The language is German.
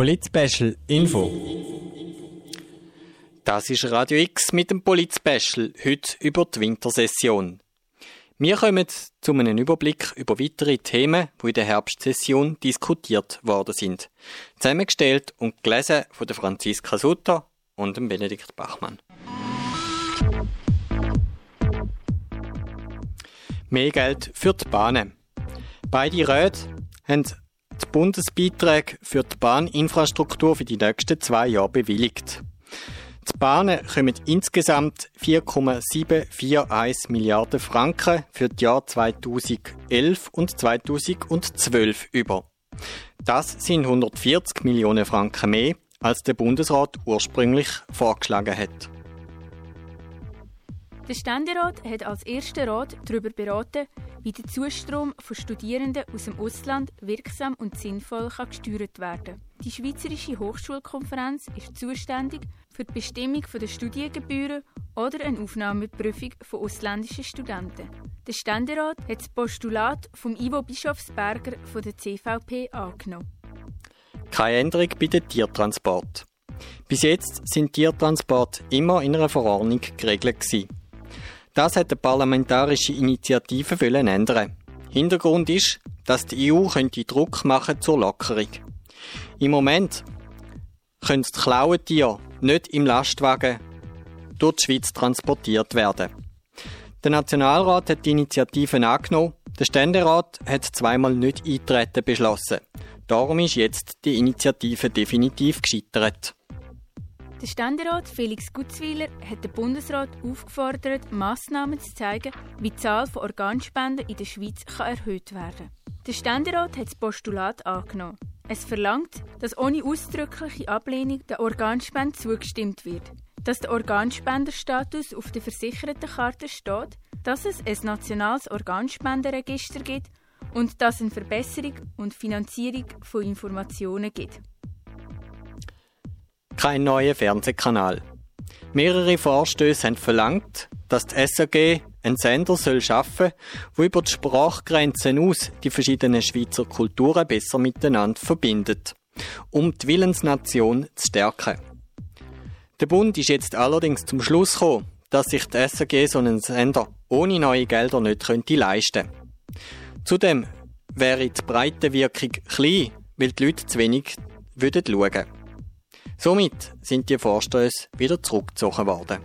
Polit-Special Info. Das ist Radio X mit dem Polit-Special, heute über die Wintersession. Wir kommen zu einem Überblick über weitere Themen, die in der Herbstsession diskutiert worden sind. Zusammengestellt und gelesen von der Franziska Sutter und dem Benedikt Bachmann. Mehr Geld für die Bahnen. Beide Räte haben die Bundesbeiträge für die Bahninfrastruktur für die nächsten zwei Jahre bewilligt. Die Bahnen kommen insgesamt 4,741 Milliarden Franken für die Jahre 2011 und 2012 über. Das sind 140 Millionen Franken mehr, als der Bundesrat ursprünglich vorgeschlagen hat. Der Ständerat hat als erster Rat darüber beraten, wie der Zustrom von Studierenden aus dem Ausland wirksam und sinnvoll gesteuert werden kann. Die Schweizerische Hochschulkonferenz ist zuständig für die Bestimmung der Studiengebühren oder eine Aufnahmeprüfung von ausländischen Studenten. Der Ständerat hat das Postulat vom Ivo Bischofsberger von der CVP angenommen. Keine Änderung bei den Tiertransport. Bis jetzt sind Tiertransport immer in einer Verordnung geregelt gewesen. Das hat die parlamentarische Initiative wollen ändern. Hintergrund ist, dass die EU könnte Druck machen zur Lockerung. Im Moment können die Klauentiere nicht im Lastwagen durch die Schweiz transportiert werden. Der Nationalrat hat die Initiative angenommen, der Ständerat hat zweimal nicht eintreten beschlossen. Darum ist jetzt die Initiative definitiv gescheitert. Der Ständerat Felix Gutzwiller hat den Bundesrat aufgefordert, Massnahmen zu zeigen, wie die Zahl von Organspenden in der Schweiz kann erhöht werden kann. Der Ständerat hat das Postulat angenommen. Es verlangt, dass ohne ausdrückliche Ablehnung der Organspende zugestimmt wird, dass der Organspenderstatus auf der Versichertenkarte steht, dass es ein nationales Organspenderregister gibt und dass es eine Verbesserung und Finanzierung von Informationen gibt kein neuer Fernsehkanal. Mehrere Vorstöße haben verlangt, dass die SAG einen Sender soll schaffen, wo über die Sprachgrenzen aus die verschiedenen Schweizer Kulturen besser miteinander verbindet, um die Willensnation zu stärken. Der Bund ist jetzt allerdings zum Schluss gekommen, dass sich die SAG so einen Sender ohne neue Gelder nicht könnte leisten. Zudem wäre die Breitenwirkung klein, weil die Leute zu wenig schauen würden. Somit sind die Vorstöße wieder zurückgezogen worden.